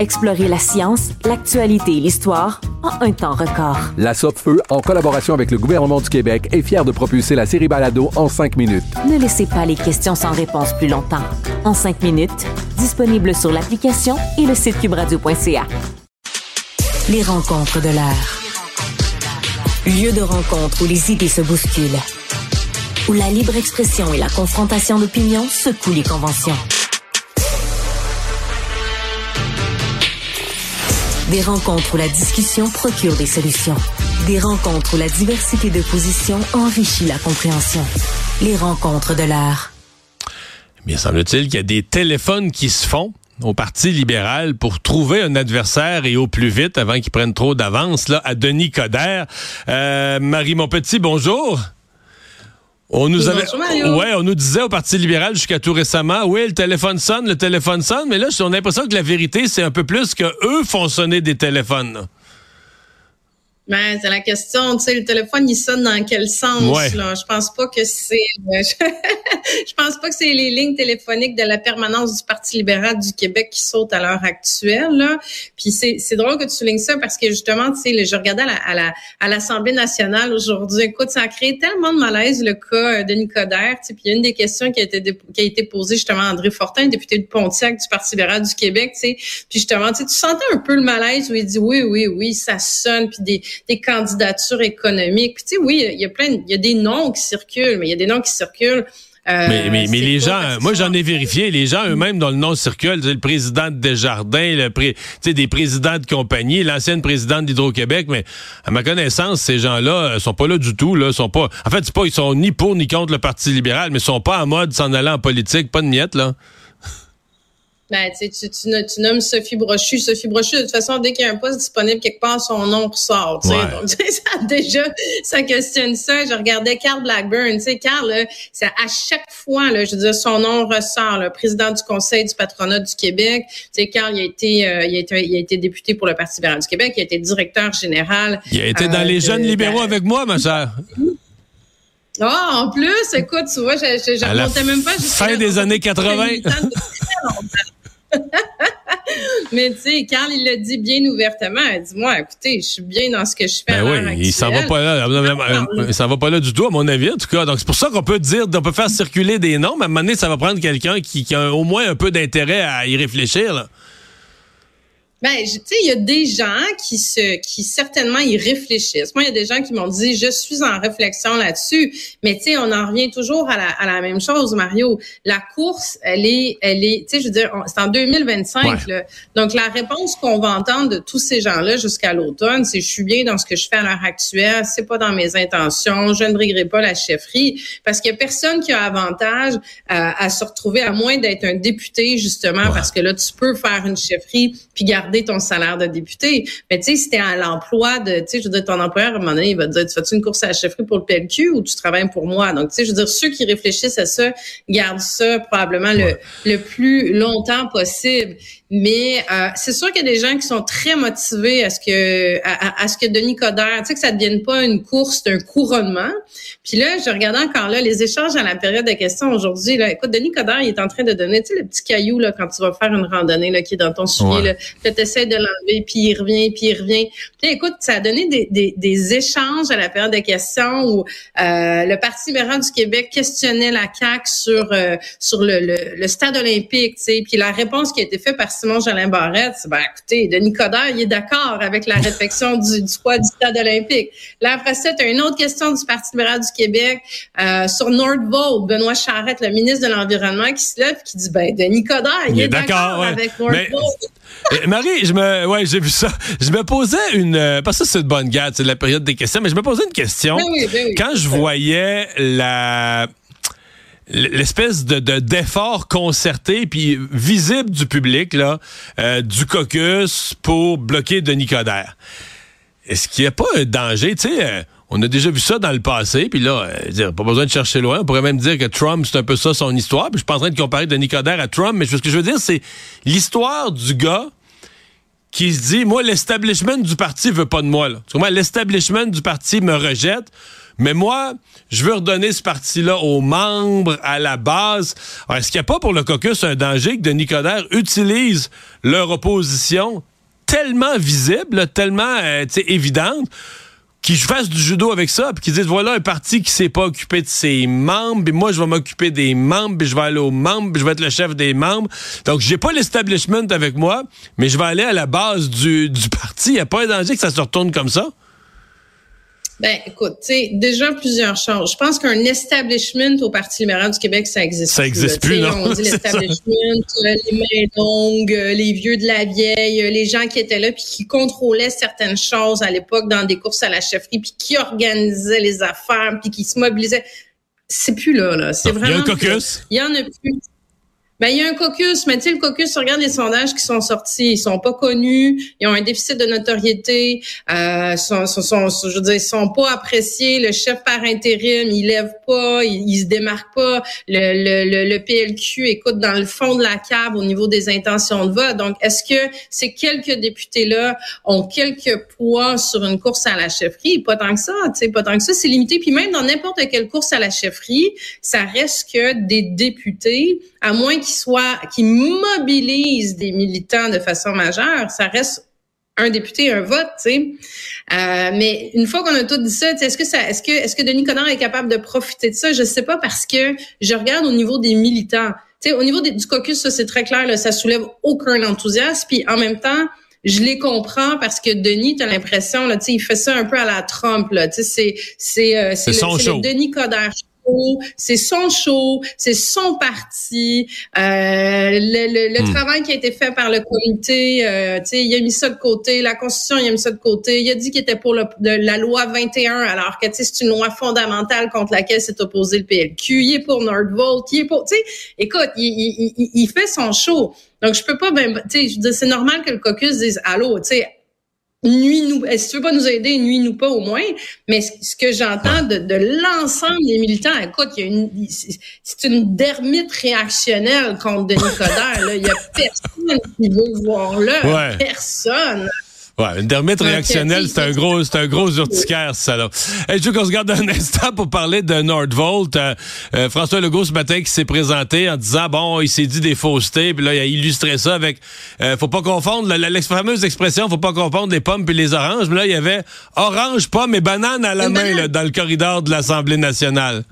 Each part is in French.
Explorez la science, l'actualité et l'histoire en un temps record. La Feu, en collaboration avec le gouvernement du Québec, est fière de propulser la série Balado en 5 minutes. Ne laissez pas les questions sans réponse plus longtemps. En 5 minutes, disponible sur l'application et le site cubradio.ca. Les rencontres de l'heure. Lieu de rencontre où les idées se bousculent. Où la libre expression et la confrontation d'opinions secouent les conventions. Des rencontres où la discussion procure des solutions. Des rencontres où la diversité de positions enrichit la compréhension. Les rencontres de l'art. Bien, semble-t-il qu'il y a des téléphones qui se font au Parti libéral pour trouver un adversaire et au plus vite avant qu'ils prennent trop d'avance là à Denis Coderre. Euh, Marie Monpetit, bonjour. On nous avait, ouais, on nous disait au Parti libéral jusqu'à tout récemment, oui, le téléphone sonne, le téléphone sonne, mais là, on a l'impression que la vérité, c'est un peu plus que eux font sonner des téléphones. Ben, c'est la question, tu sais, le téléphone, il sonne dans quel sens, là? Je pense pas que c'est, je pense pas que c'est les lignes téléphoniques de la permanence du Parti libéral du Québec qui sautent à l'heure actuelle, là. Puis c'est, c'est drôle que tu soulignes ça parce que justement, tu sais, je regardais à, la, à, l'Assemblée nationale aujourd'hui. Écoute, ça a créé tellement de malaise, le cas de Nicodère, tu sais. Puis une des questions qui a été, qui a été posée justement à André Fortin, député de Pontiac du Parti libéral du Québec, tu sais. Puis justement, tu sais, tu sentais un peu le malaise où il dit oui, oui, oui, ça sonne, puis des des candidatures économiques. tu sais, oui, il y a plein, il y a des noms qui circulent, mais il y a des noms qui circulent. Euh, mais, mais, mais les gens, moi j'en ai vérifié, les gens eux-mêmes dont le nom circule, le président de Desjardins, le pré, des présidents de compagnie, l'ancienne présidente d'Hydro-Québec, mais à ma connaissance, ces gens-là euh, sont pas là du tout, là, sont pas. En fait, c'est pas, ils sont ni pour ni contre le Parti libéral, mais ils sont pas en mode s'en aller en politique, pas de miettes, là. Ben, tu, tu, tu, nommes Sophie Brochu. Sophie Brochu, de toute façon, dès qu'il y a un poste disponible quelque part, son nom ressort. Ouais. Donc, ça, déjà, ça questionne ça. Je regardais Carl Blackburn. Tu sais, Carl, à chaque fois, là, je veux dire, son nom ressort. Le président du Conseil du patronat du Québec. Tu sais, Carl, il a été, euh, il a été, il a été député pour le Parti libéral du Québec. Il a été directeur général. Il a été dans les euh, jeunes libéraux avec moi, ma chère. Ah, en plus, écoute, tu vois, je, je, remontais même pas. Fin des années 80. Mais tu sais, Carl, il l'a dit bien ouvertement. Il dit, moi, écoutez, je suis bien dans ce que je fais. Ben oui, il s'en va pas là. Il s'en va pas là du tout, à mon avis, en tout cas. Donc, c'est pour ça qu'on peut dire, on peut faire circuler des noms, mais à un moment donné, ça va prendre quelqu'un qui, qui, a au moins un peu d'intérêt à y réfléchir, là. Ben, tu sais, il y a des gens qui se, qui certainement y réfléchissent. Moi, il y a des gens qui m'ont dit, je suis en réflexion là-dessus. Mais tu sais, on en revient toujours à la, à la même chose, Mario. La course, elle est, elle est, tu sais, je veux dire, c'est en 2025. Là. Donc, la réponse qu'on va entendre de tous ces gens-là jusqu'à l'automne, c'est je suis bien dans ce que je fais à l'heure actuelle. C'est pas dans mes intentions. Je ne briguerai pas la chefferie parce qu'il y a personne qui a avantage à, à se retrouver à moins d'être un député justement, parce que là, tu peux faire une chefferie puis garder ton salaire de député. Mais tu sais, si t'es à l'emploi de, tu sais, je veux dire, ton employeur, à un moment donné, il va te dire, tu fais-tu une course à la chefferie pour le PLQ ou tu travailles pour moi? Donc, tu sais, je veux dire, ceux qui réfléchissent à ça, gardent ça probablement le, le plus longtemps possible. Mais euh, c'est sûr qu'il y a des gens qui sont très motivés à ce que à, à ce que Denis Coderre, tu sais, que ça ne devienne pas une course d'un couronnement. Puis là, je regardais encore là les échanges à la période de questions aujourd'hui. Là, écoute, Denis Coderre, il est en train de donner, tu sais, le petit caillou là quand tu vas faire une randonnée là qui est dans ton soulier. Là, t'essaies de l'enlever, puis il revient, puis il revient. Puis écoute, ça a donné des, des, des échanges à la période de questions où euh, le Parti libéral du Québec questionnait la CAQ sur euh, sur le, le, le, stade olympique, tu sais. Puis la réponse qui a été faite par Simon Jolin Barrette, c'est ben écoutez, Denis Coderre, il est d'accord avec la réflexion du, du choix du stade olympique. Là après ça, tu as une autre question du Parti libéral du Québec euh, sur Nordvolt, Benoît Charette, le ministre de l'environnement, qui se lève et qui dit ben Denis Coderre, il, est, d'accord avec Nordvolt. Marie, je me, ouais, j'ai vu ça. Je me posais une, euh, parce que c'est une bonne garde, c'est la période des questions, mais je me posais une question. Ben oui, ben oui. Quand je voyais la, l'espèce de d'effort concerté puis visible du public là euh, du caucus pour bloquer Denis Coderre. Est-ce qu'il n'y a pas un danger, tu sais euh, on a déjà vu ça dans le passé, puis là, euh, pas besoin de chercher loin. On pourrait même dire que Trump, c'est un peu ça son histoire. Puis je suis pas en train de comparer Denis Coderre à Trump, mais ce que je veux dire, c'est l'histoire du gars qui se dit, moi, l'establishment du parti veut pas de moi. Là. L'establishment du parti me rejette. Mais moi, je veux redonner ce parti-là aux membres, à la base. Est-ce qu'il n'y a pas pour le caucus un danger que Denis Coderre utilise leur opposition tellement visible, tellement euh, évidente, qu'ils fassent du judo avec ça, puis qu'ils disent voilà un parti qui s'est pas occupé de ses membres, puis moi je vais m'occuper des membres, puis je vais aller aux membres, puis je vais être le chef des membres. Donc j'ai pas l'establishment avec moi, mais je vais aller à la base du, du parti. Il n'y a pas un danger que ça se retourne comme ça? Ben, écoute, tu sais, déjà plusieurs choses. Je pense qu'un establishment au Parti libéral du Québec, ça existe ça existe plus, non? On dit l'establishment, euh, les mains longues, euh, les vieux de la vieille, euh, les gens qui étaient là puis qui contrôlaient certaines choses à l'époque dans des courses à la chefferie puis qui organisaient les affaires puis qui se mobilisaient. C'est plus là, là. C'est vraiment. Il y a un caucus? Il y en a plus. Ben, il y a un caucus, mais tu sais, le caucus, regarde les sondages qui sont sortis. Ils sont pas connus, ils ont un déficit de notoriété, euh, sont, sont, je veux dire, ils sont pas appréciés. Le chef par intérim, il lève pas, il, il se démarque pas. Le, le, le, PLQ écoute dans le fond de la cave au niveau des intentions de vote. Donc, est-ce que ces quelques députés-là ont quelques poids sur une course à la chefferie? Pas tant que ça, tu sais, pas tant que ça. C'est limité. Puis même dans n'importe quelle course à la chefferie, ça reste que des députés, à moins qu'ils soit, qui mobilise des militants de façon majeure, ça reste un député, un vote, tu sais. Euh, mais une fois qu'on a tout dit ça, est-ce que ça, est-ce que, est-ce que Denis Coderre est capable de profiter de ça? Je sais pas parce que je regarde au niveau des militants. Tu sais, au niveau du caucus, ça c'est très clair, là, ça soulève aucun enthousiasme. Puis en même temps, je les comprends parce que Denis, tu as l'impression, là, tu sais, il fait ça un peu à la Trump, là. Tu sais, c'est, c'est, euh, c'est, le, le Denis Coderre c'est son show, c'est son parti. Euh, le, le, Hmm. travail qui a été fait par le comité, euh, tu sais, il a mis ça de côté. La Constitution, il a mis ça de côté. Il a dit qu'il était pour le- de la loi 21, alors que c'est une loi fondamentale contre laquelle s'est opposé le PLQ. Il est pour Nordvolt. Il est pour, tu sais, écoute, il, il, il, il fait son show. Donc je peux pas, ben, tu sais, c'est normal que le caucus dise allô, tu sais nuit-nous, si tu veux pas nous aider, nuit-nous pas au moins? Mais ce que j'entends de, de l'ensemble des militants, écoute, il y a une, c'est- c'est une dermite réactionnelle contre Denis Coderre. là. Il y a personne qui veut voir là. Ouais. Personne. Ouais, une dermite réactionnelle, c'est un gros, c'est un gros urticaire, ça, là. Hey, je veux qu'on se garde un instant pour parler de Nordvolt. Euh, euh, François Legault, ce matin, qui s'est présenté en disant, bon, il s'est dit des faussetés, puis là, il a illustré ça avec, euh, faut pas confondre, la, la- la fameuse expression, faut pas confondre les pommes puis les oranges, mais là, il y avait orange, pomme et banane à la Une main, là, dans le corridor de l'Assemblée nationale.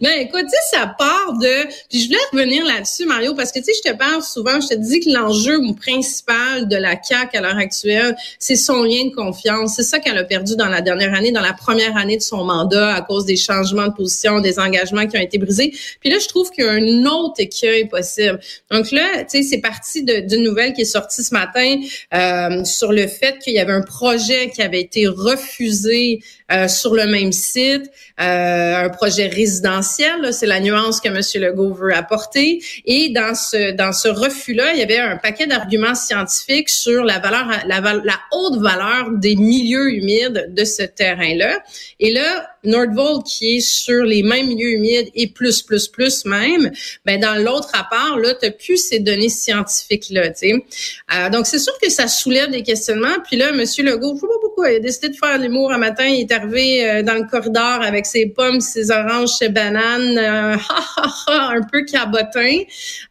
Ben écoute, tu sais, ça part de. Puis je voulais revenir là-dessus, Mario, parce que tu sais, je te parle souvent, je te dis que l'enjeu principal de la CAQ à l'heure actuelle, c'est son lien de confiance. C'est ça qu'elle a perdu dans la dernière année, dans la première année de son mandat, à cause des changements de position, des engagements qui ont été brisés. Puis là, je trouve qu'il y a un autre écueil possible. Donc là, tu sais, c'est parti d'une nouvelle qui est sortie ce matin euh, sur le fait qu'il y avait un projet qui avait été refusé euh, sur le même site, euh, un projet résidentiel, c'est la nuance que M. Legault veut apporter. Et dans ce dans ce refus-là, il y avait un paquet d'arguments scientifiques sur la valeur, la, haute valeur des milieux humides de ce terrain-là. Et là, Nordvolt, qui est sur les mêmes milieux humides et plus, plus, plus même, ben dans l'autre rapport, là, tu plus ces données scientifiques-là. Euh, donc, c'est sûr que ça soulève des questionnements. Puis là, M. Legault, quoi. Il a décidé de faire l'humour un matin. Il est arrivé euh, dans le corridor avec ses pommes, ses oranges, ses bananes, euh, un peu cabotin,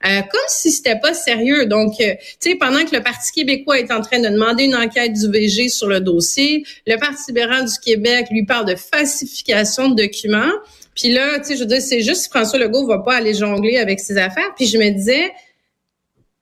euh, comme si c'était pas sérieux. Donc, tu sais, pendant que le Parti québécois est en train de demander une enquête du VG sur le dossier, le Parti libéral du Québec lui parle de falsification de documents. Puis là, tu sais, je veux dire, c'est juste François Legault va pas aller jongler avec ses affaires. Puis je me disais,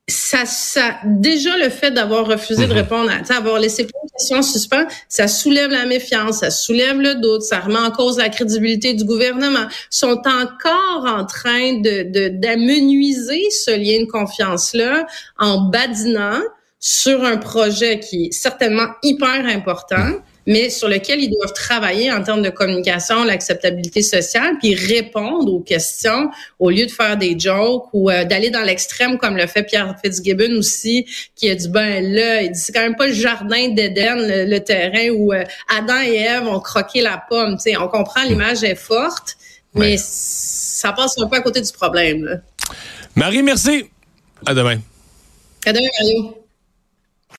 ça, ça, déjà le fait d'avoir refusé de répondre, à, avoir laissé plein de questions en suspens, ça soulève la méfiance, ça soulève le doute, ça remet en cause la crédibilité du gouvernement. Ils sont encore en train de d'amenuiser ce lien de confiance là en badinant sur un projet qui est certainement hyper important mais sur lequel ils doivent travailler en termes de communication, l'acceptabilité sociale, puis répondre aux questions au lieu de faire des jokes ou euh, d'aller dans l'extrême comme le fait Pierre Fitzgibbon aussi, qui a dit ben là, il dit c'est quand même pas le jardin d'Éden, le, terrain où euh, Adam et Ève ont croqué la pomme. sais, on comprend l'image est forte, mais ça passe un peu à côté du problème. Là. Marie, merci. À demain. À demain, Mario.